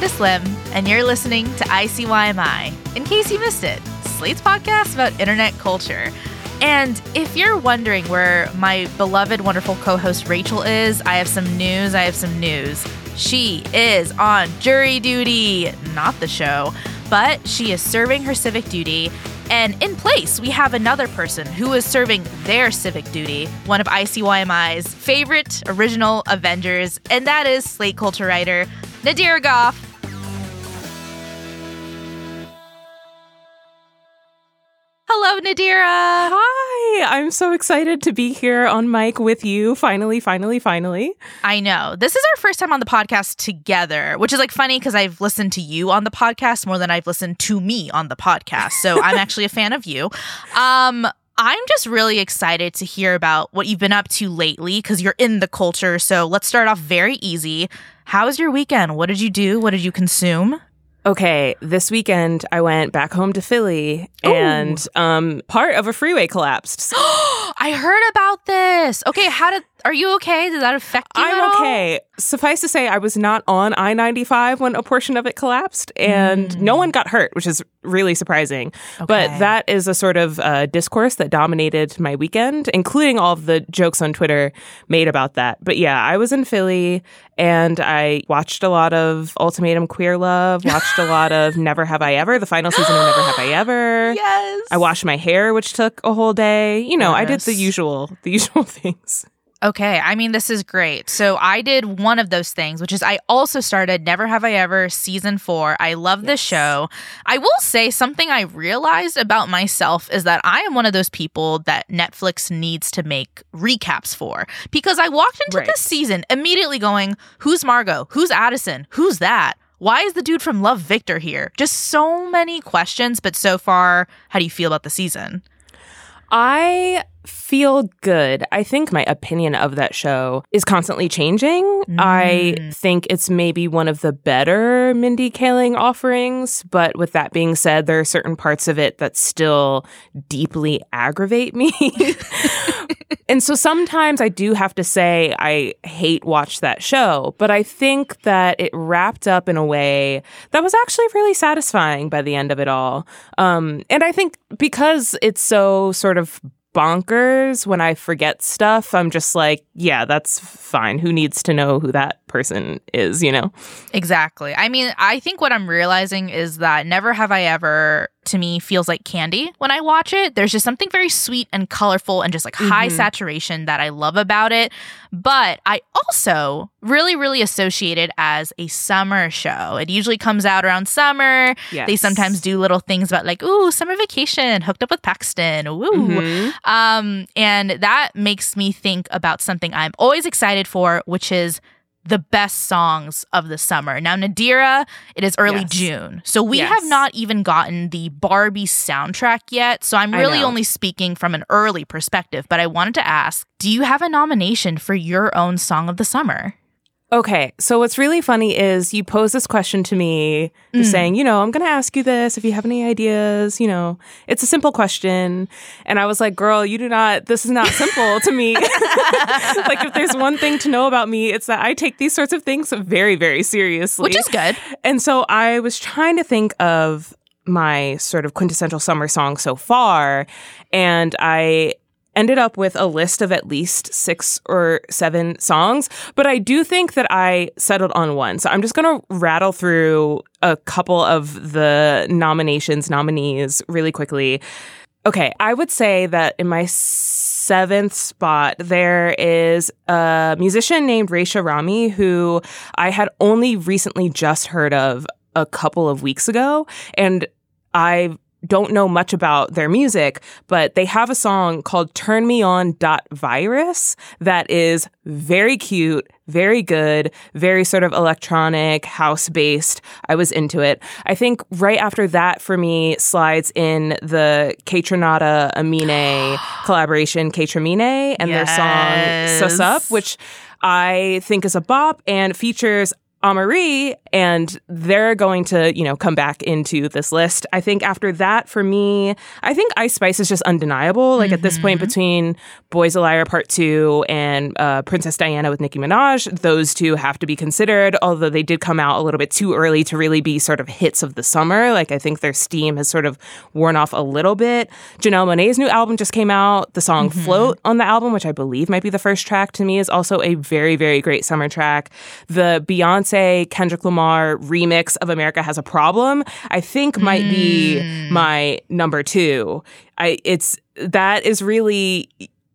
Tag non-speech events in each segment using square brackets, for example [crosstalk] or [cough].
I'm Candice Lim, and you're listening to ICYMI. In case you missed it, Slate's podcast about internet culture. And if you're wondering where my beloved, wonderful co host Rachel is, I have some news. I have some news. She is on jury duty, not the show, but she is serving her civic duty. And in place, we have another person who is serving their civic duty, one of ICYMI's favorite original Avengers, and that is Slate culture writer Nadira Goffe. Hello, Nadira. Hi, I'm so excited to be here on mic with you. Finally, finally, finally. I know. This is our first time on the podcast together, which is like funny because I've listened to you on the podcast more than I've listened to me on the podcast. So I'm [laughs] actually a fan of you. Um, I'm just really excited to hear about what you've been up to lately because you're in the culture. So let's start off very easy. How was your weekend? What did you do? What did you consume? Okay, this weekend I went back home to Philly and um part of a freeway collapsed. [gasps] I heard about this. Okay, how did are you okay? Did that affect you? I'm all? okay. Suffice to say, I was not on I 95 when a portion of it collapsed, and no one got hurt, which is really surprising. But that is a sort of uh, discourse that dominated my weekend, including all of the jokes on Twitter made about that. But yeah, I was in Philly and I watched a lot of Ultimatum Queer Love, watched a lot of [laughs] Never Have I Ever, the final season of Never Have I Ever. Yes. I washed my hair, which took a whole day. You know, I did the usual, the [laughs] usual things. Okay, I mean, this is great. So, I did one of those things, which is I also started Never Have I Ever season four. I love this show. I will say something I realized about myself is that I am one of those people that Netflix needs to make recaps for because I walked into Right. this season immediately going, Who's Margot? Who's Addison? Who's that? Why is the dude from Love Victor here? Just so many questions, but so far, how do you feel about the season? I feel good. I think my opinion of that show is constantly changing. I think it's maybe one of the better Mindy Kaling offerings, but with that being said, there are certain parts of it that still deeply aggravate me. [laughs] and so sometimes I do have to say I hate watch that show, but I think that it wrapped up in a way that was actually really satisfying by the end of it all. Um, and I think because it's so sort of bonkers when I forget stuff, I'm just like, yeah, that's fine. Who needs to know who that person is, you know? Exactly. I mean, I think what I'm realizing is that Never Have I Ever to me feels like candy when I watch it. There's just something very sweet and colorful and just like high saturation that I love about it. But I also really, really associate it as a summer show. It usually comes out around summer. They sometimes do little things about like, ooh, summer vacation, hooked up with Paxton. Ooh. Mhm. Um, and that makes me think about something I'm always excited for, which is the best songs of the summer. Now, Nadira, it is early Yes. June. So we Yes. have not even gotten the Barbie soundtrack yet. So I'm really only speaking from an early perspective. But I wanted to ask do you have a nomination for your own song of the summer? Okay, so what's really funny is you pose this question to me, just Mm. saying, you know, I'm going to ask you this if you have any ideas. You know, it's a simple question. And I was like, girl, you do not, this is not [laughs] simple to me. [laughs] like, if there's one thing to know about me, it's that I take these sorts of things very, very seriously. Which is good. And so I was trying to think of my sort of quintessential summer song so far. And I ended up with a list of at least six or seven songs. But I do think that I settled on one. So I'm just going to rattle through a couple of the nominations, nominees really quickly. Okay, I would say that in my seventh spot, there is a musician named Raisha Rami who I had only recently just heard of a couple of weeks ago. And I don't know much about their music, but they have a song called Turn Me On Dot Virus that is very cute, very good, very sort of electronic, house based. I was into it. I think right after that for me slides in the Kaytranada Amine [gasps] collaboration, Kaytramine, and Yes. their song Sossaup, which I think is a bop and features Amaarae, and they're going to, you know, come back into this list. I think after that, for me, I think Ice Spice is just undeniable. Like at this point, between Boys a Liar Part 2 and uh, Princess Diana with Nicki Minaj, those two have to be considered, although they did come out a little bit too early to really be sort of hits of the summer. Like I think their steam has sort of worn off a little bit. Janelle Monae's new album just came out. The song Float on the album, which I believe might be the first track to me, is also a very, very great summer track. The Beyonce Kendrick Lamar remix of America Has a Problem, I think might be hmm. my number two. I it's that is really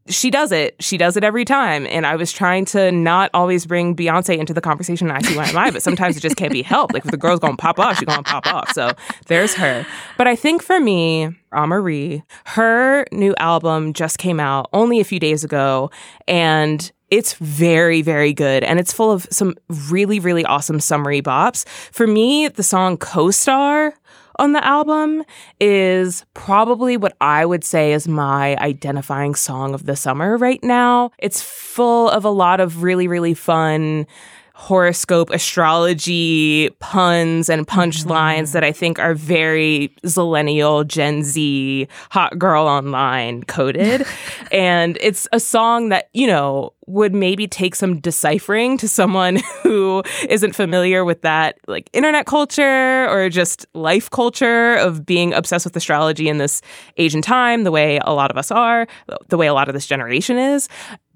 she does it. She does it every time. And I was trying to not always bring Beyonce into the conversation I see why am I, but sometimes it just can't be helped. Like if the girl's gonna pop off, she's gonna pop off. So there's her. But I think for me, Amaarae, her new album just came out only a few days ago. And it's very, very good. And it's full of some really, really awesome summary bops. For me, the song Co Star on the album is probably what I would say is my identifying song of the summer right now. It's full of a lot of really, really fun horoscope astrology puns and punchlines mm. that I think are very zillennial Gen Z hot girl online coded. [laughs] and it's a song that, you know, would maybe take some deciphering to someone [laughs] who isn't familiar with that like internet culture or just life culture of being obsessed with astrology in this age and time the way a lot of us are the way a lot of this generation is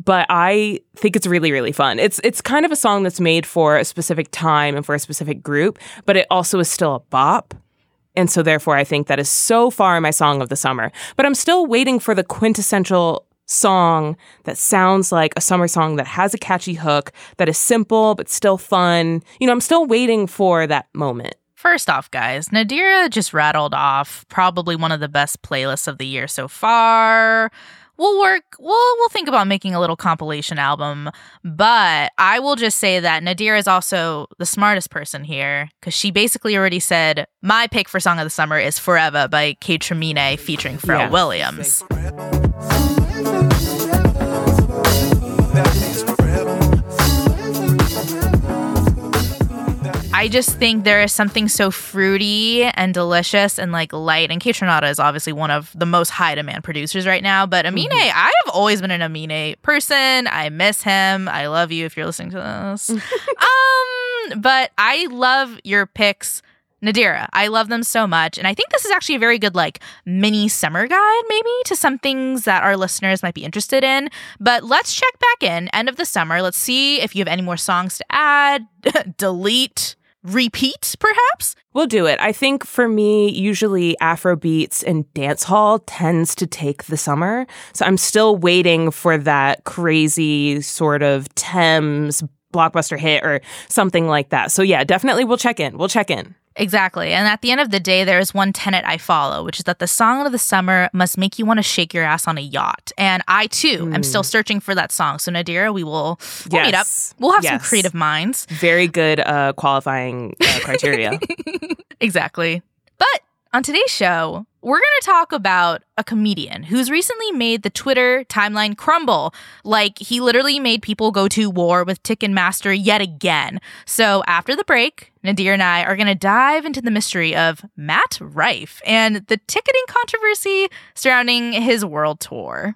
but I think it's really really fun. It's it's kind of a song that's made for a specific time and for a specific group, but it also is still a bop. And so therefore I think that is so far my song of the summer. But I'm still waiting for the quintessential song that sounds like a summer song that has a catchy hook, that is simple but still fun. You know, I'm still waiting for that moment. First off, guys, Nadira just rattled off probably one of the best playlists of the year so far. We'll work we'll we'll think about making a little compilation album, but I will just say that nadir is also the smartest person here cuz she basically already said my pick for song of the summer is Forever by Kaytramine featuring Pharrell Yeah. Williams. I just think there is something so fruity and delicious and like light. And Kaytranada is obviously one of the most high demand producers right now. But Amine, I have always been an Amine person. I miss him. I love you if you're listening to this. [laughs] um, but I love your picks. Nadira, I love them so much. And I think this is actually a very good, like, mini summer guide, maybe, to some things that our listeners might be interested in. But let's check back in, end of the summer. Let's see if you have any more songs to add, [laughs] delete, repeat, perhaps. We'll do it. I think for me, usually Afro beats and dance hall tends to take the summer. So I'm still waiting for that crazy sort of Tems blockbuster hit or something like that. So yeah, definitely we'll check in. We'll check in. Exactly. And at the end of the day, there is one tenet I follow, which is that the song of the summer must make you want to shake your ass on a yacht. And I too am still searching for that song. So Nadira, we will we'll meet up. We'll have some creative minds. Very good uh, qualifying uh, criteria. [laughs] Exactly. But on today's show, we're going to talk about a comedian who's recently made the Twitter timeline crumble. Like, he literally made people go to war with Ticketmaster yet again. So, after the break, Nadir and I are going to dive into the mystery of Matt Rife and the ticketing controversy surrounding his world tour.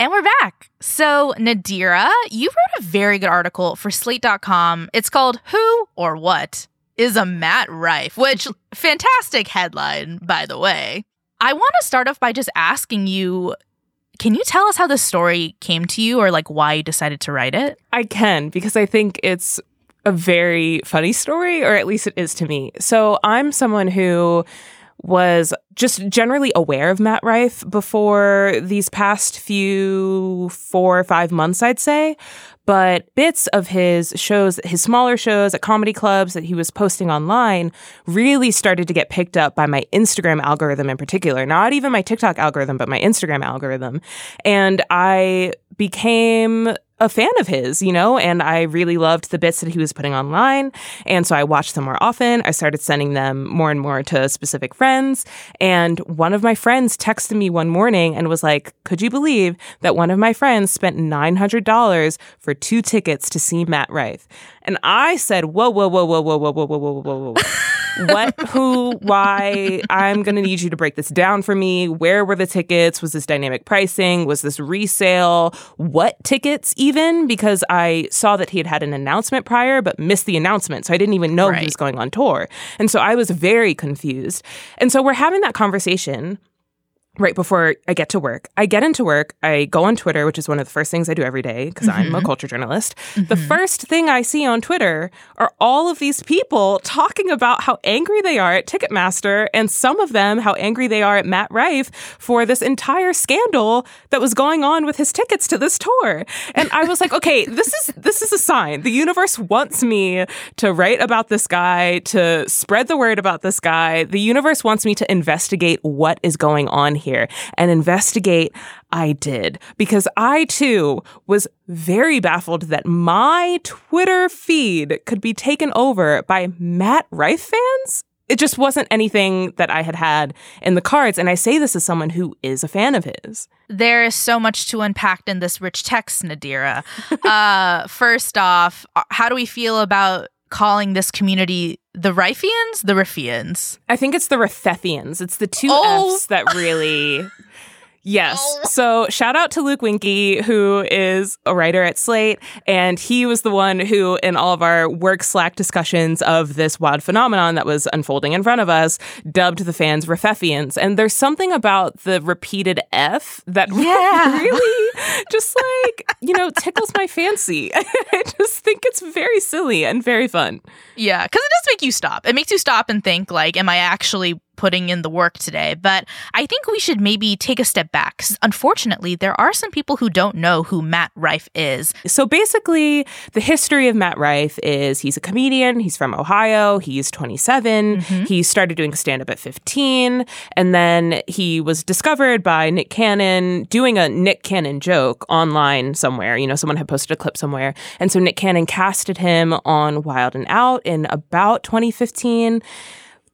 And we're back. So, Nadira, you wrote a very good article for slate.com. It's called Who or What is a Matt Rife, which fantastic headline, by the way. I want to start off by just asking you can you tell us how the story came to you or like why you decided to write it? I can because I think it's a very funny story, or at least it is to me. So I'm someone who was just generally aware of Matt Rife before these past few four or five months, I'd say. But bits of his shows, his smaller shows at comedy clubs that he was posting online really started to get picked up by my Instagram algorithm in particular. Not even my TikTok algorithm, but my Instagram algorithm. And I became a fan of his, you know, and I really loved the bits that he was putting online. And so I watched them more often. I started sending them more and more to specific friends. And one of my friends texted me one morning and was like, Could you believe that one of my friends spent $900 for two tickets to see Matt Rife? And I said, Whoa, whoa, whoa, whoa, whoa, whoa, whoa, whoa, whoa, whoa, whoa whoa! what, [laughs] who, why. I'm going to need you to break this down for me. Where were the tickets? Was this dynamic pricing? Was this resale? What tickets, even? Because I saw that he had had an announcement prior, but missed the announcement. So I didn't even know right. he was going on tour. And so I was very confused. And so we're having that conversation right before I get to work. I get into work, I go on Twitter, which is one of the first things I do every day because mm-hmm. I'm a mm-hmm. culture journalist. Mm-hmm. The first thing I see on Twitter are all of these people talking about how angry they are at Ticketmaster and some of them how angry they are at Matt Rife for this entire scandal that was going on with his tickets to this tour. And I was like, [laughs] okay, this is this is a sign. The universe wants me to write about this guy, to spread the word about this guy. The universe wants me to investigate what is going on here and investigate, I did because I too was very baffled that my Twitter feed could be taken over by Matt Rife fans. It just wasn't anything that I had had in the cards. And I say this as someone who is a fan of his. There is so much to unpack in this rich text, Nadira. [laughs] uh, first off, how do we feel about calling this community the Riffians, the Riffians? I think it's the Riffians. It's the two oh. F's that really [laughs] Yes. Oh. So shout out to Luke Winkie, who is a writer at Slate. And he was the one who, in all of our work Slack discussions of this wild phenomenon that was unfolding in front of us, dubbed the fans Refefians. And there's something about the repeated F that [laughs] yeah. really just like, you know, tickles my fancy. [laughs] I just think it's very silly and very fun. Yeah. Cause it does make you stop. It makes you stop and think, like, am I actually putting in the work today. But I think we should maybe take a step back unfortunately, there are some people who don't know who Matt Rife is. So basically, the history of Matt Rife is he's a comedian, he's from Ohio, he's 27, mm-hmm. he started doing stand up at 15, and then he was discovered by Nick Cannon doing a Nick Cannon joke online somewhere. You know, someone had posted a clip somewhere. And so Nick Cannon casted him on Wild and Out in about 2015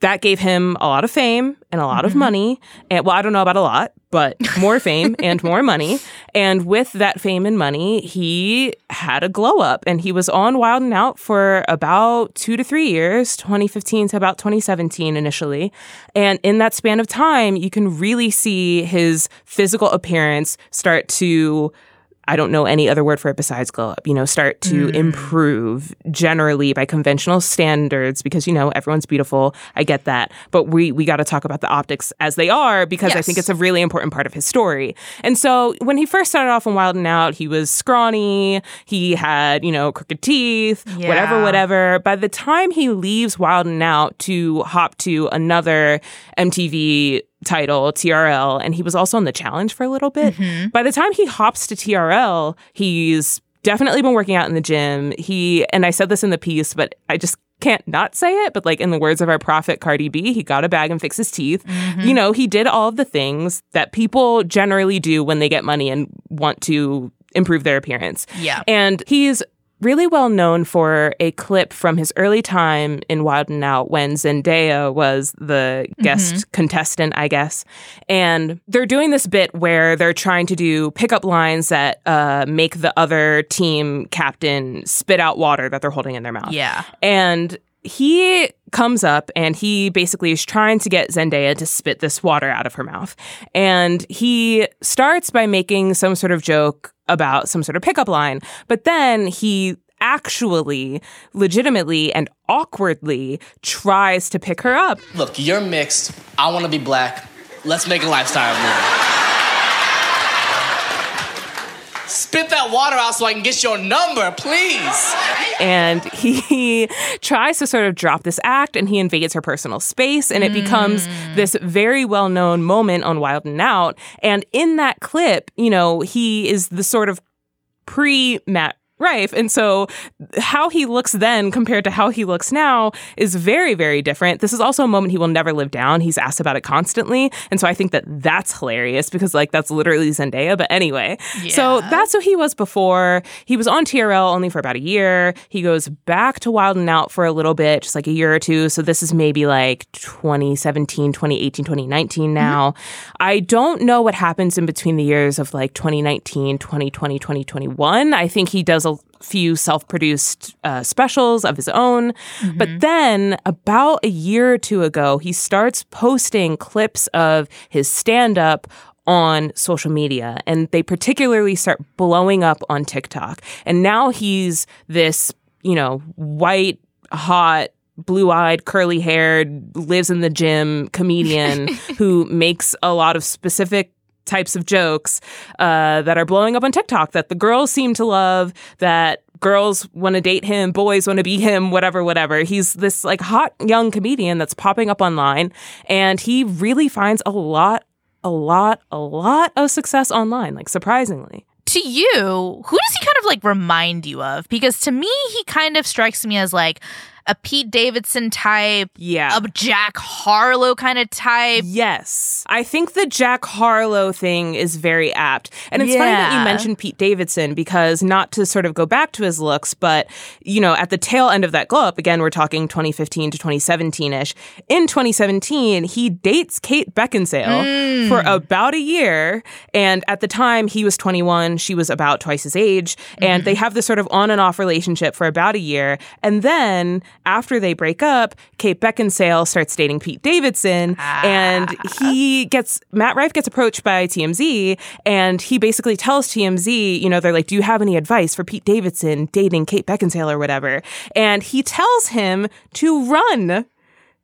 that gave him a lot of fame and a lot mm-hmm. of money. And well, I don't know about a lot, but more fame and [laughs] more money. And with that fame and money, he had a glow up and he was on Wild and Out for about two to three years, 2015 to about 2017 initially. And in that span of time, you can really see his physical appearance start to I don't know any other word for it besides glow up, you know, start to mm. improve generally by conventional standards because, you know, everyone's beautiful. I get that. But we, we got to talk about the optics as they are because yes. I think it's a really important part of his story. And so when he first started off in Wild and Out, he was scrawny. He had, you know, crooked teeth, yeah. whatever, whatever. By the time he leaves Wild and Out to hop to another MTV title, TRL, and he was also on the challenge for a little bit. Mm-hmm. By the time he hops to TRL, he's definitely been working out in the gym. He, and I said this in the piece, but I just can't not say it, but like in the words of our prophet Cardi B, he got a bag and fixed his teeth. Mm-hmm. You know, he did all of the things that people generally do when they get money and want to improve their appearance. Yeah. And he's really well known for a clip from his early time in Wild and Out when Zendaya was the guest Mm-hmm. contestant, I guess. And they're doing this bit where they're trying to do pickup lines that uh, make the other team captain spit out water that they're holding in their mouth. Yeah. And he comes up and he basically is trying to get Zendaya to spit this water out of her mouth. And he starts by making some sort of joke about some sort of pickup line, but then he actually, legitimately, and awkwardly tries to pick her up. Look, you're mixed. I want to be black. Let's make a lifestyle move. Spit that water out so I can get your number, please. and he [laughs] tries to sort of drop this act and he invades her personal space and it becomes mm. this very well-known moment on Wild and Out and in that clip you know he is the sort of pre Matt Rife and so how he looks then compared to how he looks now is very very different this is also a moment he will never live down he's asked about it constantly and so I think that that's hilarious because like that's literally Zendaya but anyway so that's who he was before. He was on TRL only for about a year. He goes back to Wild and Out for a little bit, just like a year or two. So this is maybe like 2017, 2018, 2019 mm-hmm. now. I don't know what happens in between the years of like 2019, 2020, 2021. I think he does a few self-produced uh, specials of his own but then about a year or two ago he starts posting clips of his stand-up on social media and they particularly start blowing up on TikTok. And now he's this, you know, white, hot, blue eyed, curly haired, lives in the gym comedian [laughs] who makes a lot of specific types of jokes uh, that are blowing up on TikTok that the girls seem to love, that girls want to date him, boys want to be him, whatever, whatever. He's this like hot young comedian that's popping up online and he really finds a lot a lot, a lot of success online, like surprisingly. To you, who does he of like remind you of? Because to me, he kind of strikes me as like a Pete Davidson type, Yeah. a Jack Harlow kind of type. Yes. I think the Jack Harlow thing is very apt. And it's funny that you mentioned Pete Davidson because not to sort of go back to his looks, but, you know, at the tail end of that glow up, again, we're talking 2015 to 2017 ish. In 2017, he dates Kate Beckinsale hmm. for about a year. And at the time, he was 21, she was about twice his age. And they mm-hmm. have this sort of on and off relationship for about a year. And then after they break up, Kate Beckinsale starts dating Pete Davidson. And ah. he gets, Matt Rife gets approached by TMZ. And he basically tells TMZ, you know, they're like, do you have any advice for Pete Davidson dating Kate Beckinsale or whatever? And he tells him to run.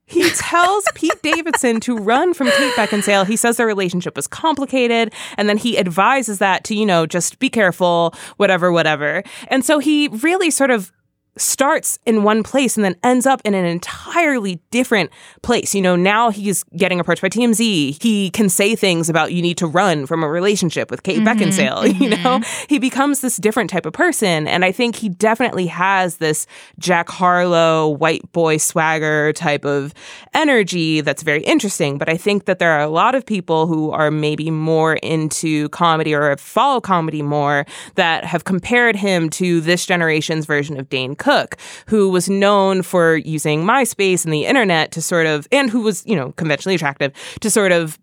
He tells Pete Davidson to run from Kate Beckinsale. He says their relationship was complicated, and then he advises that to, you know, just be careful, whatever, whatever. And so he really sort of starts in one place and then ends up in an entirely different place. You know, now he's getting approached by TMZ. He can say things about you need to run from a relationship with Kate mm-hmm, Beckinsale. [laughs] You mm-hmm. know, he becomes this different type of person. And I think he definitely has this Jack Harlow, white boy swagger type of energy that's very interesting. But I think that there are a lot of people who are maybe more into comedy or follow comedy more that have compared him to this generation's version of Dane Cook, who was known for using MySpace and the internet to sort of, and who was, you know, conventionally attractive to sort of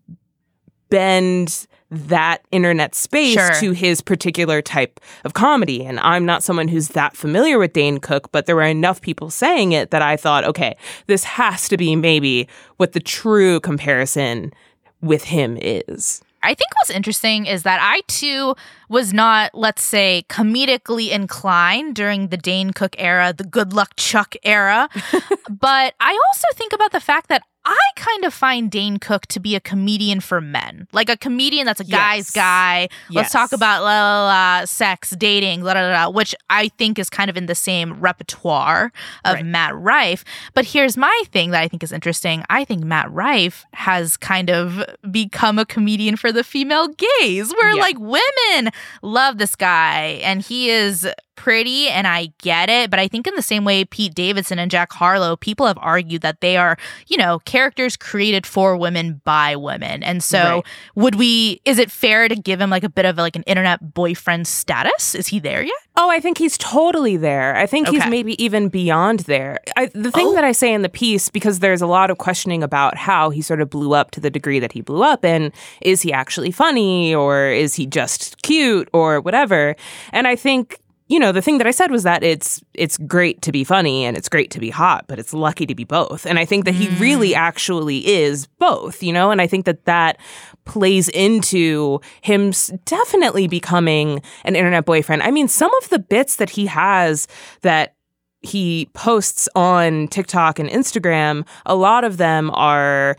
bend that internet space Sure. to his particular type of comedy. And I'm not someone who's that familiar with Dane Cook, but there were enough people saying it that I thought, okay, this has to be maybe what the true comparison with him is. I think what's interesting is that I too was not, let's say, comedically inclined during the Dane Cook era, the Good Luck Chuck era. [laughs] but I also think about the fact that I kind of find Dane Cook to be a comedian for men, like a comedian that's a guy's Yes. guy. Let's Yes. talk about la, la, la, sex, dating, la, la, la, la, which I think is kind of in the same repertoire of Right. Matt Rife. But here's my thing that I think is interesting. I think Matt Rife has kind of become a comedian for the female gaze, where Yeah. like women love this guy, and he is pretty and I get it, but I think in the same way Pete Davidson and Jack Harlow, people have argued that they are, you know, characters created for women by women. And so Right. would we is it fair to give him like a bit of like an internet boyfriend status? Is he there yet? Oh, I think he's totally there. I think he's maybe even beyond there. I, the thing Oh. that I oh. say in the piece, because there's a lot of questioning about how he sort of blew up to the degree that he blew up, and is he actually funny or is he just cute or whatever? And I think you know the thing that I said was that it's it's great to be funny and it's great to be hot, but it's lucky to be both. And I think that he really mm. actually is both. You know, and I think that that plays into him definitely becoming an internet boyfriend. I mean, some of the bits that he has that he posts on TikTok and Instagram, a lot of them are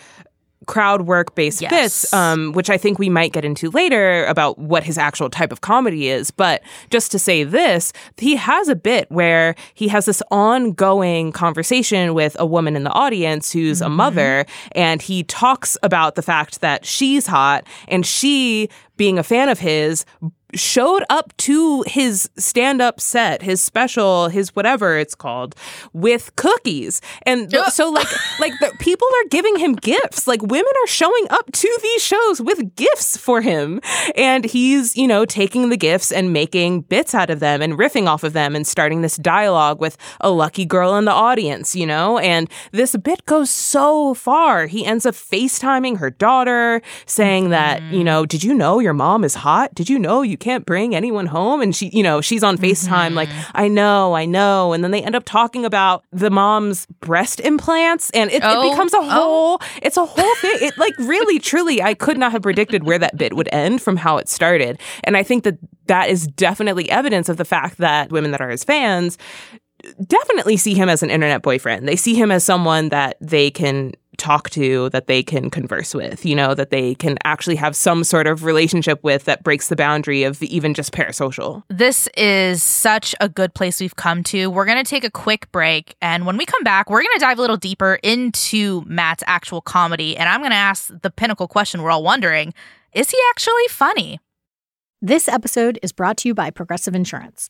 crowd work based Yes. bits, um, which I think we might get into later about what his actual type of comedy is. But just to say this, he has a bit where he has this ongoing conversation with a woman in the audience who's a mother, and he talks about the fact that she's hot and she, being a fan of his, showed up to his stand up set, his special, his whatever it's called, with cookies. And th- so like [laughs] like the people are giving him gifts. Like women are showing up to these shows with gifts for him. And he's, you know, taking the gifts and making bits out of them and riffing off of them and starting this dialogue with a lucky girl in the audience, you know? And this bit goes so far. He ends up FaceTiming her daughter, saying that, you mm-hmm. know, did you know your mom is hot? Did you know you can't bring anyone home? And she, you know, she's on FaceTime, like, mm-hmm. I know, I know. And then they end up talking about the mom's breast implants, and it, Oh, it becomes a oh. whole, it's a whole thing. It like really, truly, I could not have predicted where that bit would end from how it started. And I think that that is definitely evidence of the fact that women that are his fans definitely see him as an internet boyfriend. They see him as someone that they can talk to, that they can converse with, you know, that they can actually have some sort of relationship with that breaks the boundary of even just parasocial. This is such a good place we've come to. We're going to take a quick break. And when we come back, we're going to dive a little deeper into Matt's actual comedy. And I'm going to ask the pinnacle question we're all wondering is he actually funny? This episode is brought to you by Progressive Insurance.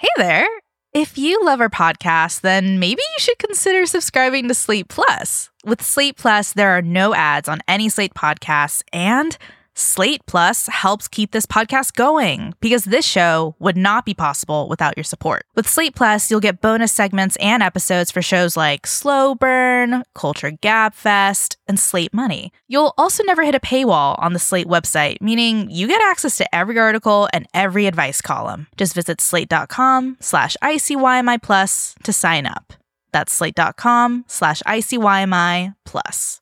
Hey there. If you love our podcast, then maybe you should consider subscribing to Slate Plus. With Slate Plus, there are no ads on any Slate podcasts, and Slate Plus helps keep this podcast going because this show would not be possible without your support. With Slate Plus, you'll get bonus segments and episodes for shows like Slow Burn, Culture Gabfest, and Slate Money. You'll also never hit a paywall on the Slate website, meaning you get access to every article and every advice column. Just visit slate.com slash ICYMI plus to sign up. That's slate.com slash ICYMI plus.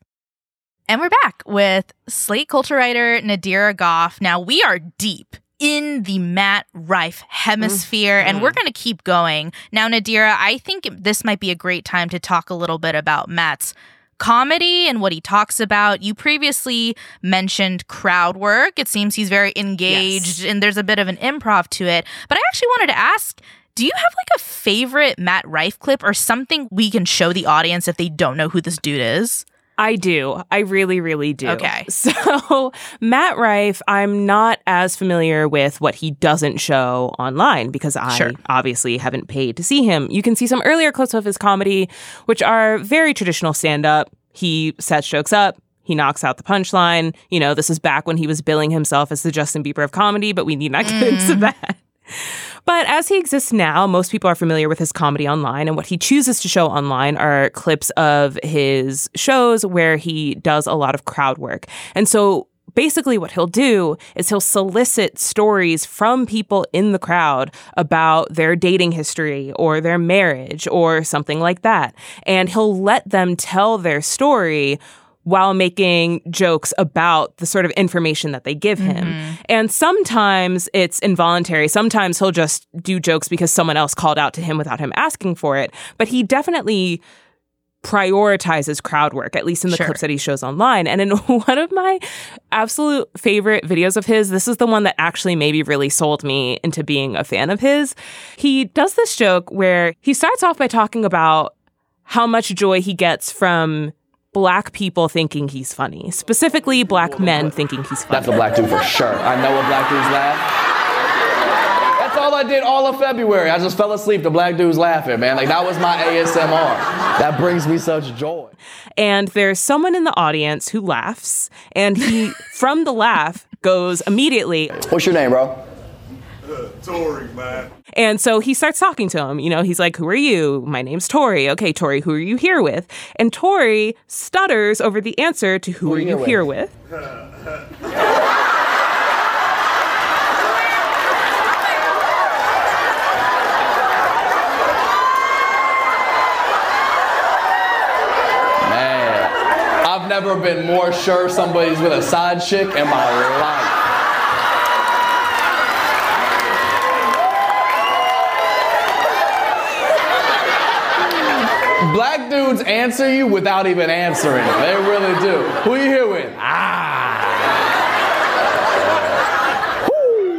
And we're back with Slate culture writer Nadira Goffe. Now we are deep in the Matt Rife hemisphere, mm-hmm. and we're going to keep going. Now, Nadira, I think this might be a great time to talk a little bit about Matt's comedy and what he talks about. You previously mentioned crowd work. It seems he's very engaged yes. and there's a bit of an improv to it. But I actually wanted to ask do you have like a favorite Matt Rife clip or something we can show the audience if they don't know who this dude is? I do. I really, really do. Okay. [laughs] So, Matt Rife, I'm not as familiar with what he doesn't show online because I sure. obviously haven't paid to see him. You can see some earlier clips of his comedy, which are very traditional stand up. He sets jokes up, he knocks out the punchline. You know, this is back when he was billing himself as the Justin Bieber of comedy, but we need not get mm. into [laughs] that. But as he exists now, most people are familiar with his comedy online, and what he chooses to show online are clips of his shows where he does a lot of crowd work. And so basically what he'll do is he'll solicit stories from people in the crowd about their dating history or their marriage or something like that. And he'll let them tell their story while making jokes about the sort of information that they give him. Mm-hmm. And sometimes it's involuntary. Sometimes he'll just do jokes because someone else called out to him without him asking for it. But he definitely prioritizes crowd work, at least in the sure. clips that he shows online. And in [laughs] one of my absolute favorite videos of his, this is the one that actually maybe really sold me into being a fan of his. He does this joke where he starts off by talking about how much joy he gets from black people thinking he's funny, specifically black men thinking he's funny. That's a black dude for sure. I know what black dudes laugh. That's all I did all of February. I just fell asleep. The black dudes laughing, man. Like that was my ASMR. That brings me such joy. And there's someone in the audience who laughs, and he, from the laugh, goes immediately. What's your name, bro? Tori, man. And so he starts talking to him. You know, he's like, Who are you? My name's Tori. Okay, Tori, who are you here with? And Tori stutters over the answer to Who, who are you here with? [laughs] with? I've never been more sure somebody's with a side chick in my life. Black dudes answer you without even answering. They really do. Who are you here with? Ah.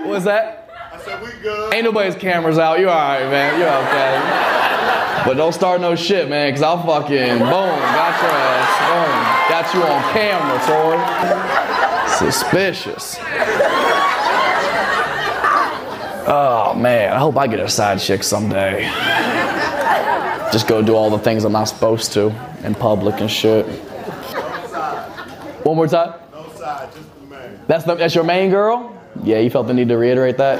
What was that? I said we good. Ain't nobody's cameras out. You alright, man. You're okay. But don't start no shit, man, because I'll fucking boom, got your ass. Boom. Got you on camera, Tori. Suspicious. Oh man, I hope I get a side chick someday just go do all the things I'm not supposed to in public and shit. One more time. No side, just the main. That's the, that's your main girl. Yeah, you felt the need to reiterate that.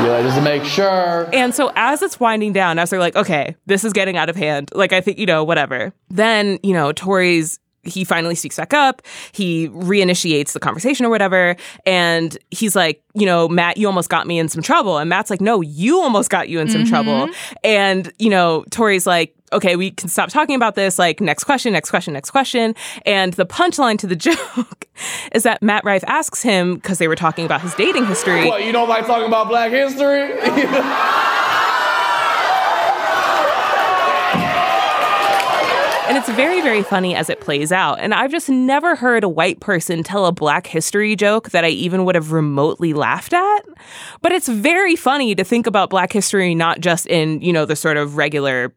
You Yeah, just to make sure. And so as it's winding down, as they're like, okay, this is getting out of hand. Like I think you know, whatever. Then you know, Tori's he finally speaks back up. He reinitiates the conversation or whatever. And he's like, you know, Matt, you almost got me in some trouble. And Matt's like, no, you almost got you in some mm-hmm. trouble. And, you know, Tori's like, okay, we can stop talking about this. Like, next question, next question, next question. And the punchline to the [laughs] joke is that Matt Rife asks him, because they were talking about his dating history. What, you don't like talking about black history? [laughs] And it's very, very funny as it plays out. And I've just never heard a white person tell a black history joke that I even would have remotely laughed at. But it's very funny to think about black history not just in, you know, the sort of regular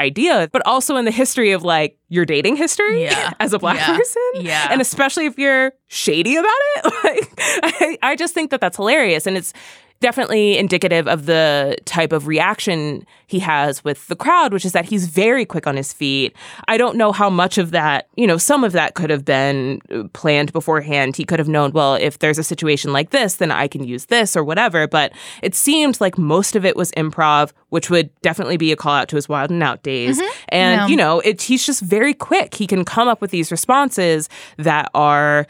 idea, but also in the history of like your dating history yeah. [laughs] as a black yeah. person. Yeah. And especially if you're shady about it. [laughs] Like, I, I just think that that's hilarious. And it's, definitely indicative of the type of reaction he has with the crowd, which is that he's very quick on his feet. I don't know how much of that, you know, some of that could have been planned beforehand. He could have known, well, if there's a situation like this, then I can use this or whatever. But it seemed like most of it was improv, which would definitely be a call out to his wild and out days. Mm-hmm. And, yeah. you know, it, he's just very quick. He can come up with these responses that are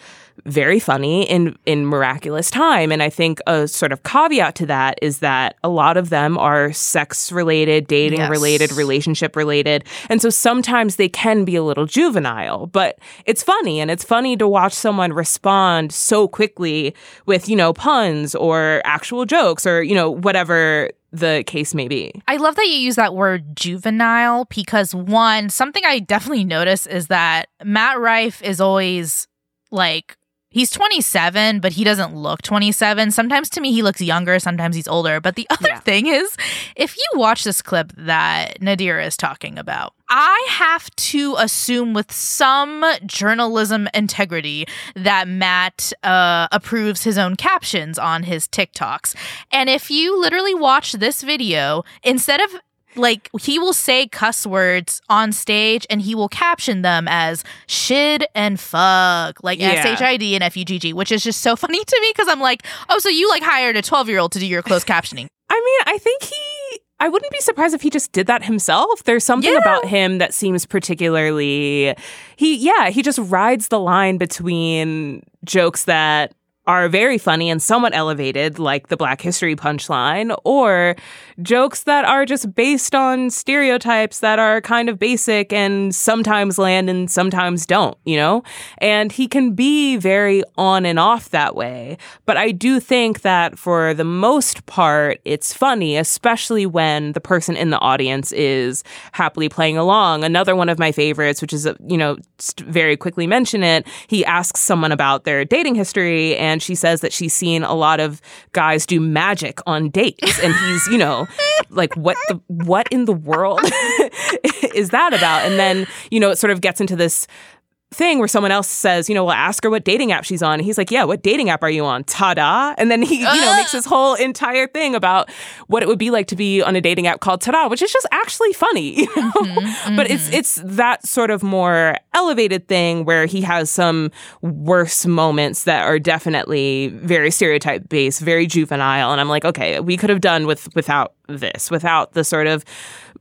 very funny in in miraculous time. And i think a sort of caveat to that is that a lot of them are sex related dating Yes. related relationship related and so sometimes they can be a little juvenile but it's funny. And it's funny to watch someone respond so quickly with you know puns or actual jokes or you know whatever the case may be. I love that you use that word juvenile because one, something I definitely notice is that Matt Rife is always like he's 27 but he doesn't look 27 sometimes to me he looks younger sometimes he's older. But the [laughs] other Yeah. thing is if you watch this clip that nadira is talking about i have to assume with some journalism integrity that matt uh, approves his own captions on his tiktoks. And if you literally watch this video instead of like he will say cuss words on stage and he will caption them as shid and fuck like Yeah. s-h-i-d and f-u-g-g which is just so [laughs] funny to me because i'm like oh so you like hired a 12 year old to do your closed captioning I mean, I think he. I wouldn't be surprised if he just did that himself. There's something Yeah. about him that seems particularly. He, yeah, he just rides the line between jokes that are very funny and somewhat elevated, like the Black History punchline, or jokes that are just based on stereotypes that are kind of basic and sometimes land and sometimes don't, you know? And he can be very on and off that way. But I do think that for the most part, it's funny, especially when the person in the audience is happily playing along. Another one of my favorites, which is, uh, you know, very quickly mention it, he asks someone about their dating history and she says that she's seen a lot of guys do magic on dates. And he's, you know, [laughs] like, what the, what in the world [laughs] is that about? And then, you know, it sort of gets into this thing where someone else says, you know, well, ask her what dating app she's on. And he's like, yeah, what dating app are you on? Ta-da. And then he, you know, makes this whole entire thing about what it would be like to be on a dating app called Ta-da, which is just actually funny, [laughs] you know? Mm-hmm, but it's mm-hmm. it's that sort of more elevated thing where he has some worse moments that are definitely very stereotype based, very juvenile. And I'm like, okay, we could have done with without this, without the sort of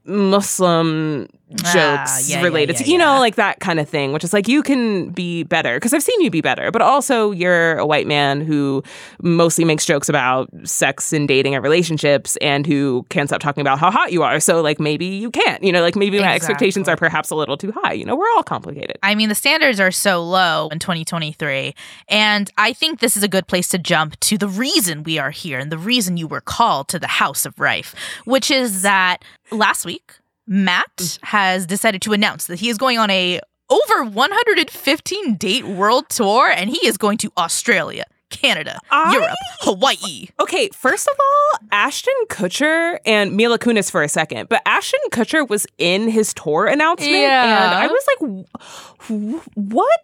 Muslim jokes Ah, yeah, yeah, related yeah, to, you yeah. know, like that kind of thing, which is like, you can be better because I've seen you be better, but also you're a white man who mostly makes jokes about sex and dating and relationships and who can't stop talking about how hot you are. So, like, maybe you can't, you know, like maybe my expectations are perhaps a little too high. You know, we're all complicated. I mean, the standards are so low in 2023. And I think this is a good place to jump to the reason we are here and the reason you were called to the House of Rife, which is that last week, Matt has decided to announce that he is going on a over 115 date world tour and he is going to Australia, Canada, I- Europe, Hawaii. Okay, first of all, Ashton Kutcher and Mila Kunis for a second, but Ashton Kutcher was in his tour announcement, Yeah. and I was like, wh- "What?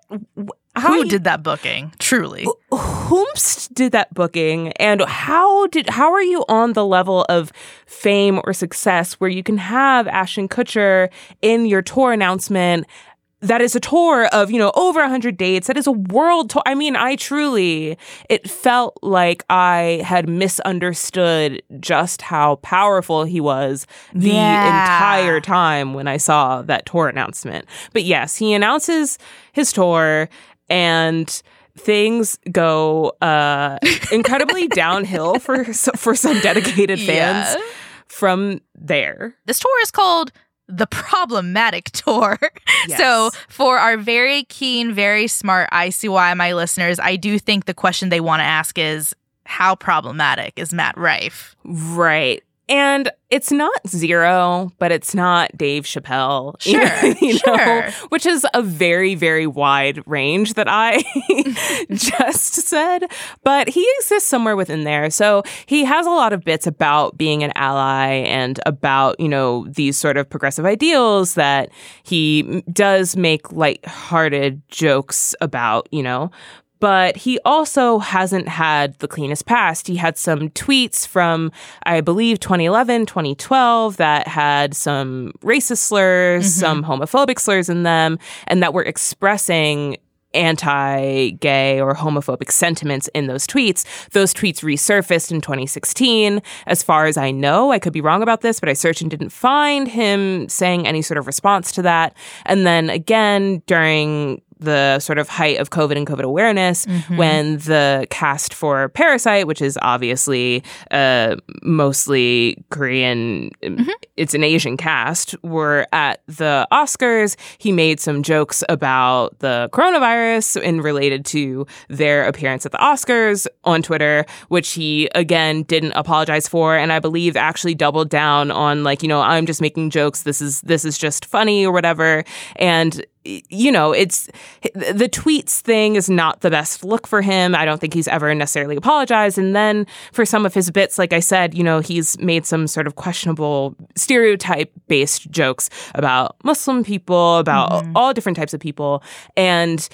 Who did that booking? Truly. whomst did that booking and how did how are you on the level of fame or success where you can have Ashton Kutcher in your tour announcement that is a tour of you know over 100 dates that is a world tour i mean i truly it felt like i had misunderstood just how powerful he was the Yeah. entire time when i saw that tour announcement but yes he announces his tour and things go uh incredibly [laughs] downhill for for some dedicated fans Yeah. from there This tour is called the problematic tour. [laughs] Yes. So, for our very keen, very smart ICYMI listeners, I do think the question they want to ask is how problematic is Matt Rife? Right. And it's not zero, but it's not Dave Chappelle. [laughs] Sure, you know, sure. which is a very, very wide range that I [laughs] [laughs] just said. But he exists somewhere within there. So he has a lot of bits about being an ally and about, you know, these sort of progressive ideals that he does make lighthearted jokes about, you know but he also hasn't had the cleanest past. He had some tweets from, I believe, 2011, 2012 that had some racist slurs, mm-hmm. some homophobic slurs in them, and that were expressing anti gay or homophobic sentiments in those tweets. Those tweets resurfaced in 2016. As far as I know, I could be wrong about this, but I searched and didn't find him saying any sort of response to that. And then again, during the sort of height of COVID and COVID awareness mm-hmm. when the cast for Parasite, which is obviously uh, mostly Korean, um, mm-hmm. it's an Asian cast, were at the Oscars. He made some jokes about the coronavirus and related to their appearance at the Oscars on Twitter, which he again didn't apologize for, and I believe actually doubled down on like, you know, I'm just making jokes. This is this is just funny or whatever, and you know, it's the tweets thing is not the best look for him. I don't think he's ever necessarily apologized. And then for some of his bits, like I said, you know, he's made some sort of questionable stereotype based jokes about Muslim people, about mm-hmm. all different types of people. And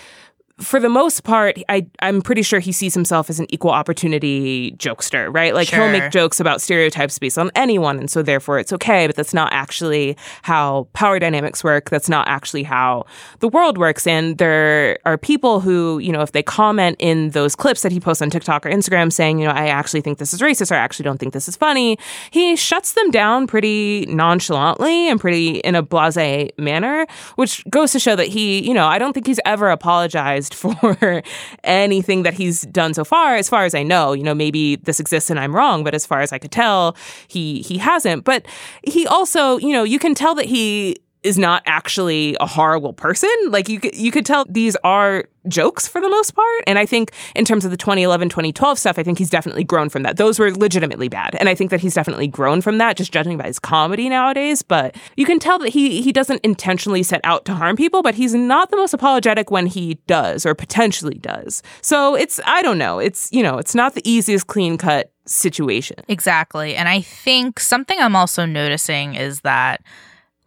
for the most part, I, I'm pretty sure he sees himself as an equal opportunity jokester, right? Like he'll make jokes about stereotypes based on anyone, and so therefore it's okay, but that's not actually how power dynamics work. That's not actually how the world works. And there are people who, you know, if they comment in those clips that he posts on TikTok or Instagram saying, you know, I actually think this is racist or I actually don't think this is funny, he shuts them down pretty nonchalantly and pretty in a blase manner, which goes to show that he, you know, I don't think he's ever apologized [laughs] for anything that he's done so far, as far as I know. You know, maybe this exists and I'm wrong, but as far as I could tell, he he hasn't. But he also, you know, you can tell that he is not actually a horrible person. Like you could, you could tell these are jokes for the most part. And I think in terms of the 2011, 2012 stuff, I think he's definitely grown from that. Those were legitimately bad. And I think that he's definitely grown from that, just judging by his comedy nowadays. But you can tell that he he doesn't intentionally set out to harm people, but he's not the most apologetic when he does or potentially does. So it's I don't know. It's you know, it's not the easiest clean cut situation. Exactly. And I think something I'm also noticing is that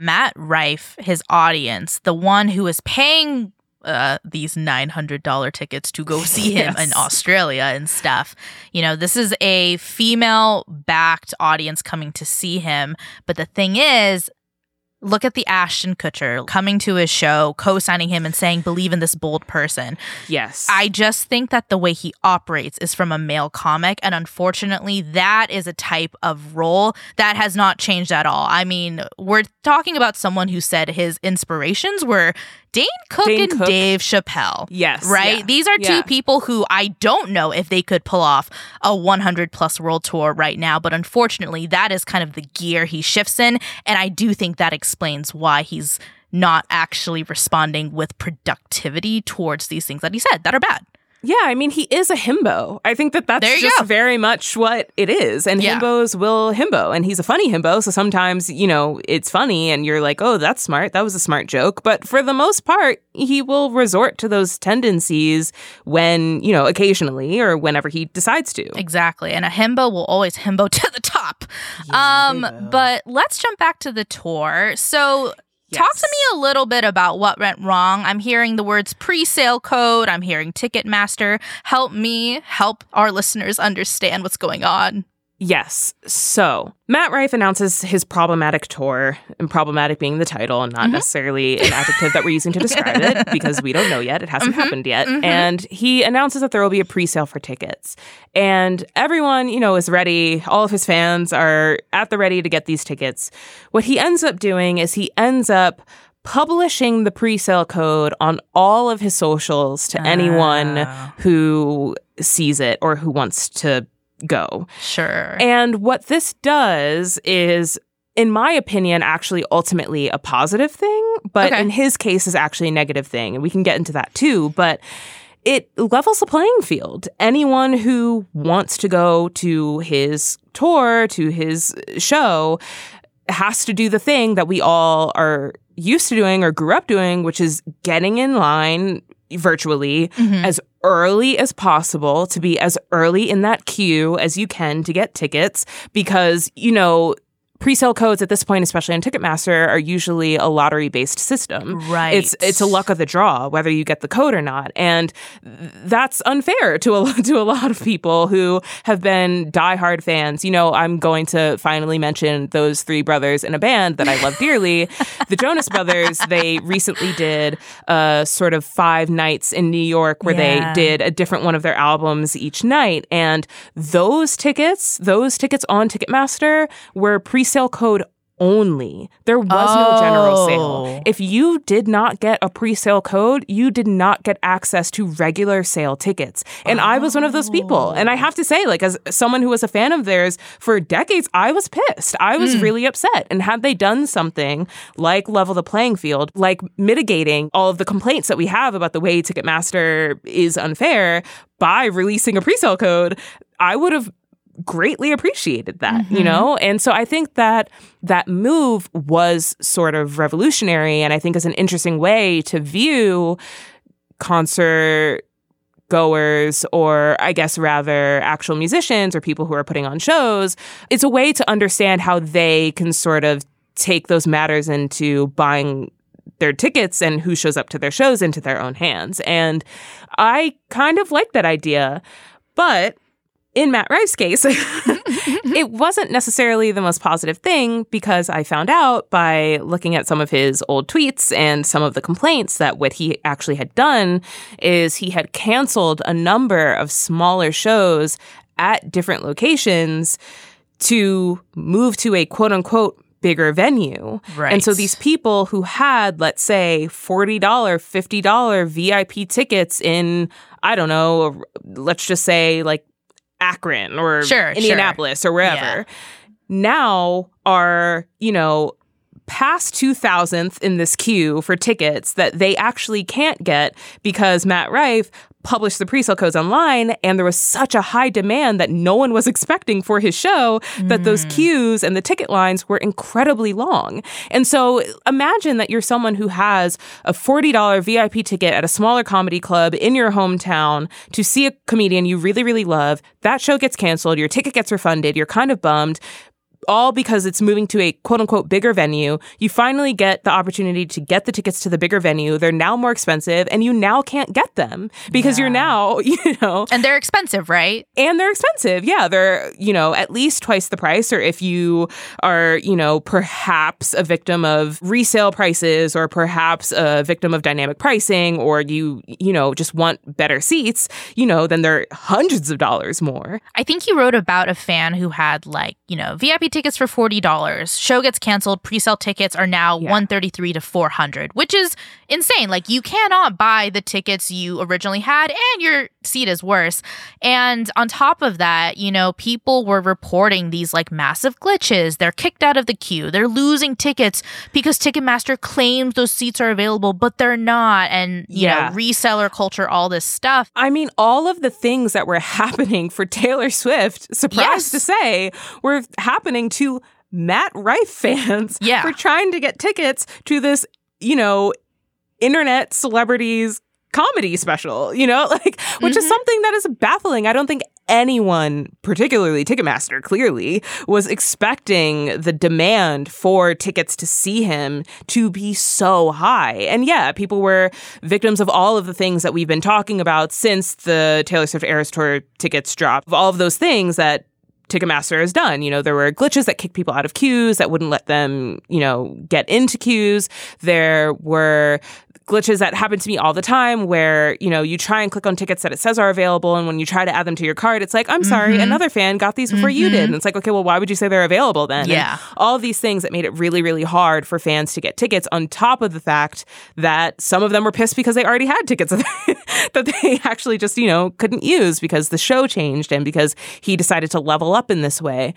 Matt Rife, his audience, the one who is paying uh, these $900 tickets to go see [laughs] him in Australia and stuff. You know, this is a female backed audience coming to see him. But the thing is, look at the Ashton Kutcher coming to his show, co signing him and saying, believe in this bold person. Yes. I just think that the way he operates is from a male comic. And unfortunately, that is a type of role that has not changed at all. I mean, we're talking about someone who said his inspirations were Dane Cook Dane and Cook. Dave Chappelle. Yes, Right? yeah, These are two yeah. people who I don't know if they could pull off a 100 plus world tour right now. But unfortunately, that is kind of the gear he shifts in. And I do think that explains why he's not actually responding with productivity towards these things that he said that are bad. Yeah, I mean, he is a himbo. I think that that's just go. very much what it is. And Yeah. himbos will himbo. And he's a funny himbo. So sometimes, you know, it's funny and you're like, oh, that's smart. That was a smart joke. But for the most part, he will resort to those tendencies when, you know, occasionally or whenever he decides to. Exactly. And a himbo will always himbo [laughs] to the top. um, but let's jump back to the tour. So Talk to me a little bit about what went wrong. I'm hearing the words pre sale code. I'm hearing Ticketmaster. Help me help our listeners understand what's going on. Yes. So Matt Rife announces his problematic tour, and problematic being the title and not mm-hmm. necessarily an adjective that we're using to [laughs] describe it because we don't know yet. It hasn't mm-hmm. happened yet. Mm-hmm. And he announces that there will be a pre sale for tickets. And everyone, you know, is ready. All of his fans are at the ready to get these tickets. What he ends up doing is he ends up publishing the pre-sale code on all of his socials to anyone who sees it or who wants to go. Sure. And what this does is in my opinion, actually ultimately a positive thing, but Okay. in his case is actually a negative thing. And we can get into that too. But it levels the playing field. Anyone who wants to go to his tour, to his show, has to do the thing that we all are used to doing or grew up doing, which is getting in line virtually mm-hmm. as early as possible to be as early in that queue as you can to get tickets because, you know, pre-sale codes at this point especially on ticketmaster are usually a lottery-based system. Right. it's it's a luck of the draw whether you get the code or not. And that's unfair to a [laughs] to a lot of people who have been diehard fans. You know i'm going to finally mention those three brothers in a band that i love dearly. [laughs] The jonas brothers they recently did a sort of five nights in new york where Yeah. they did a different one of their albums each night. And those tickets those tickets on ticketmaster were pre-sale code only. There was no general Oh. sale. If you did not get a pre sale code, you did not get access to regular sale tickets. And I was one of those people. And I have to say, like, as someone who was a fan of theirs for decades, I was pissed. I was hmm. really upset. And had they done something like level the playing field, like mitigating all of the complaints that we have about the way Ticketmaster is unfair by releasing a pre sale code, I would have greatly appreciated that, you mm-hmm. know? And so I think that that move was sort of revolutionary and I think is an interesting way to view concert goers or I guess rather actual musicians or people who are putting on shows. It's a way to understand how they can sort of take those matters into buying their tickets and who shows up to their shows into their own hands. And I kind of like that idea. But in Matt Rife's case, [laughs] it wasn't necessarily the most positive thing because I found out by looking at some of his old tweets and some of the complaints that what he actually had done is he had canceled a number of smaller shows at different locations to move to a quote unquote bigger venue. Right. And so these people who had, let's say, $40, $50 VIP tickets in, I don't know, let's just say like Akron or Sure, Indianapolis or wherever, Yeah. now are, you know, past 2000th in this queue for tickets that they actually can't get because Matt Rife published the pre-sale codes online and there was such a high demand that no one was expecting for his show that those mm. queues and the ticket lines were incredibly long. And so imagine that you're someone who has a $40 VIP ticket at a smaller comedy club in your hometown to see a comedian you really really love. That show gets canceled, your ticket gets refunded, you're kind of bummed all because it's moving to a quote unquote bigger venue. You finally get the opportunity to get the tickets to the bigger venue. They're now more expensive and you now can't get them because you're now, [laughs] you know, And they're expensive, right? and they're expensive. Yeah, they're, you know, at least twice the price. Or if you are, you know, perhaps a victim of resale prices or perhaps a victim of dynamic pricing or you, you know, just want better seats, you know, then they're hundreds of dollars more. I think you wrote about a fan who had like, you know, VIP tickets for $40. Show gets canceled, pre-sale tickets are now Yeah. 133 to 400, which is insane. Like you cannot buy the tickets you originally had and your seat is worse. And on top of that, you know, people were reporting these like massive glitches. They're kicked out of the queue. They're losing tickets because Ticketmaster claims those seats are available, but they're not. And, you Yeah. know, reseller culture, all this stuff. I mean, all of the things that were [laughs] happening for Taylor Swift, surprised Yes. to say, were happening to Matt Rife fans Yeah. for trying to get tickets to this, you know, internet celebrities comedy special, you know, [laughs] like, which is mm-hmm. something that is baffling. I don't think anyone, particularly Ticketmaster, clearly was expecting the demand for tickets to see him to be so high. And yeah, people were victims of all of the things that we've been talking about since the Taylor Swift Eras Tour tickets dropped, of all of those things that Ticketmaster has done. You know, there were glitches that kicked people out of queues that wouldn't let them, you know, get into queues. There were glitches that happen to me all the time where, you know, you try and click on tickets that it says are available. And when you try to add them to your card, it's like, I'm sorry, mm-hmm. another fan got these before you did. Mm-hmm. And it's like, okay, well, why would you say they're available then? And Yeah. all these things that made it really, really hard for fans to get tickets on top of the fact that some of them were pissed because they already had tickets [laughs] that they actually just, you know, couldn't use because the show changed and because he decided to level up in this way.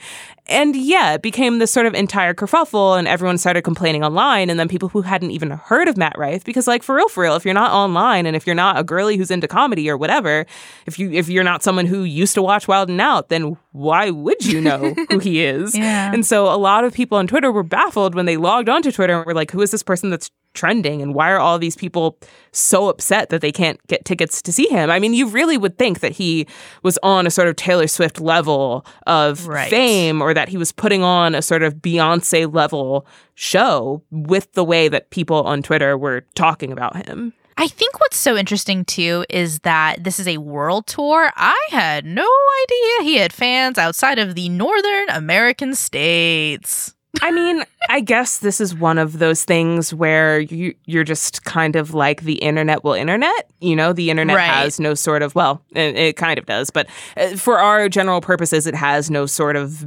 And yeah, it became this sort of entire kerfuffle and everyone started complaining online. And then people who hadn't even heard of Matt Rife, because like for real, for real, if you're not online and if you're not a girly who's into comedy or whatever, if you if you're not someone who used to watch Wild N' Out, then why would you know [laughs] who he is? Yeah. And so a lot of people on Twitter were baffled when they logged onto Twitter and were like, who is this person that's trending and why are all these people so upset that they can't get tickets to see him? I mean, you really would think that he was on a sort of Taylor Swift level of Right. fame or that he was putting on a sort of Beyonce level show with the way that people on Twitter were talking about him. I think what's so interesting too is that this is a world tour. I had no idea he had fans outside of the Northern American states. I mean, I guess this is one of those things where you you're just kind of like the internet will internet. You know, the internet Right. has no sort of well, it, it kind of does, but uh, for our general purposes, it has no sort of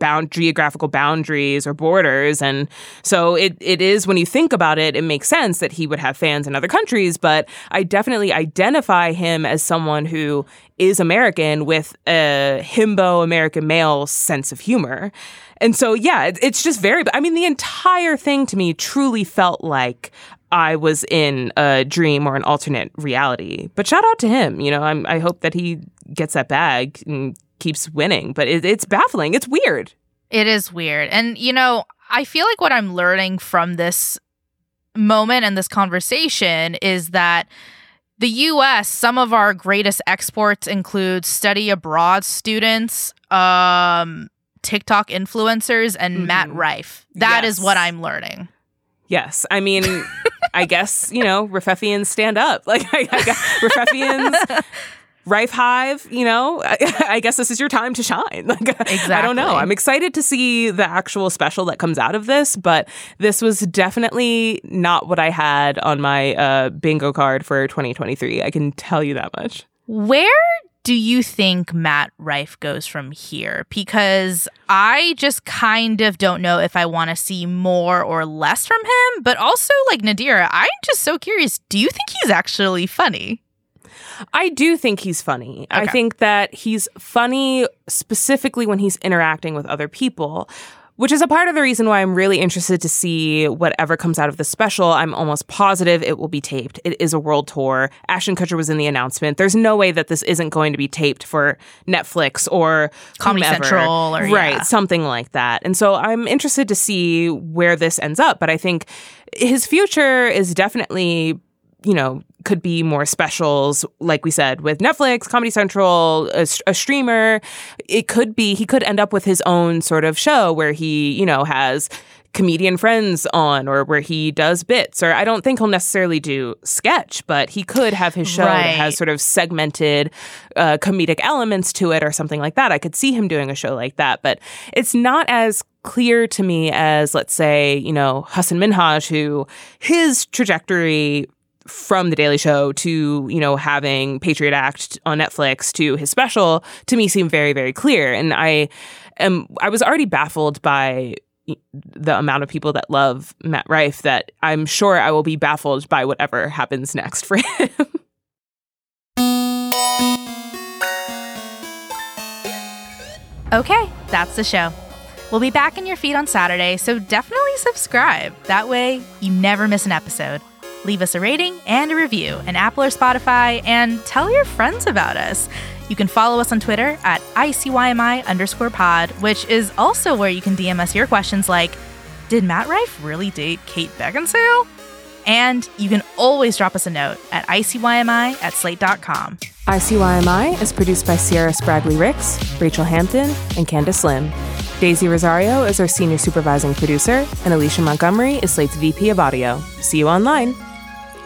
bound geographical boundaries or borders. And so it, it is, when you think about it, it makes sense that he would have fans in other countries. But I definitely identify him as someone who is American with a himbo American male sense of humor. And so, yeah, it's just very, I mean, the entire thing to me truly felt like I was in a dream or an alternate reality. But shout out to him. You know, I'm, I hope that he gets that bag and keeps winning. But it, it's baffling. It's weird. It is weird. And, you know, I feel like what I'm learning from this moment and this conversation is that the US, some of our greatest exports include study abroad students, um, TikTok influencers, and mm-hmm. Matt Rife. That yes. is what I'm learning. Yes. I mean, [laughs] I guess, you know, Rifefians stand up. [laughs] Like, I, I Rifefians [laughs] Rife Hive, you know, I, I, guess this is your time to shine. Like, exactly. I don't know. I'm excited to see the actual special that comes out of this, but this was definitely not what I had on my uh, bingo card for 2023. I can tell you that much. Where do you think Matt Rife goes from here? Because I just kind of don't know if I want to see more or less from him, but also like Nadira, I'm just so curious. Do you think he's actually funny? I do think he's funny. Okay. I think that he's funny specifically when he's interacting with other people which is a part of the reason why I'm really interested to see whatever comes out of the special. I'm almost positive it will be taped. It is a world tour. Ashton Kutcher was in the announcement. There's no way that this isn't going to be taped for Netflix or Comedy whomever. Central or right, yeah. something like that. And so I'm interested to see where this ends up. But I think his future is definitely you know, could be more specials, like we said, with Netflix, Comedy Central, a, a, streamer. It could be, he could end up with his own sort of show where he, you know, has comedian friends on or where he does bits. Or I don't think he'll necessarily do sketch, but he could have his show right. that has sort of segmented uh, comedic elements to it or something like that. I could see him doing a show like that, but it's not as clear to me as, let's say, you know, Hasan Minhaj, who his trajectory from the Daily Show to you know having Patriot Act on Netflix to his special to me seem very very clear, and I am I was already baffled by the amount of people that love Matt Rife that I'm sure I will be baffled by whatever happens next for [laughs] him. okay, that's the show. We'll be back in your feed on Saturday, so definitely subscribe. That way, you never miss an episode leave us a rating and a review in Apple or Spotify, and tell your friends about us. You can follow us on Twitter at ICYMI underscore pod, which is also where you can DM us your questions like, did Matt Rife really date Kate Beckinsale? And you can always drop us a note at ICYMI at slate.com. ICYMI is produced by Se'era Spragley Ricks, Rachelle Hampton, and Candice Lim. Daisy Rosario is our senior supervising producer, and Alicia Montgomery is Slate's VP of audio. See you online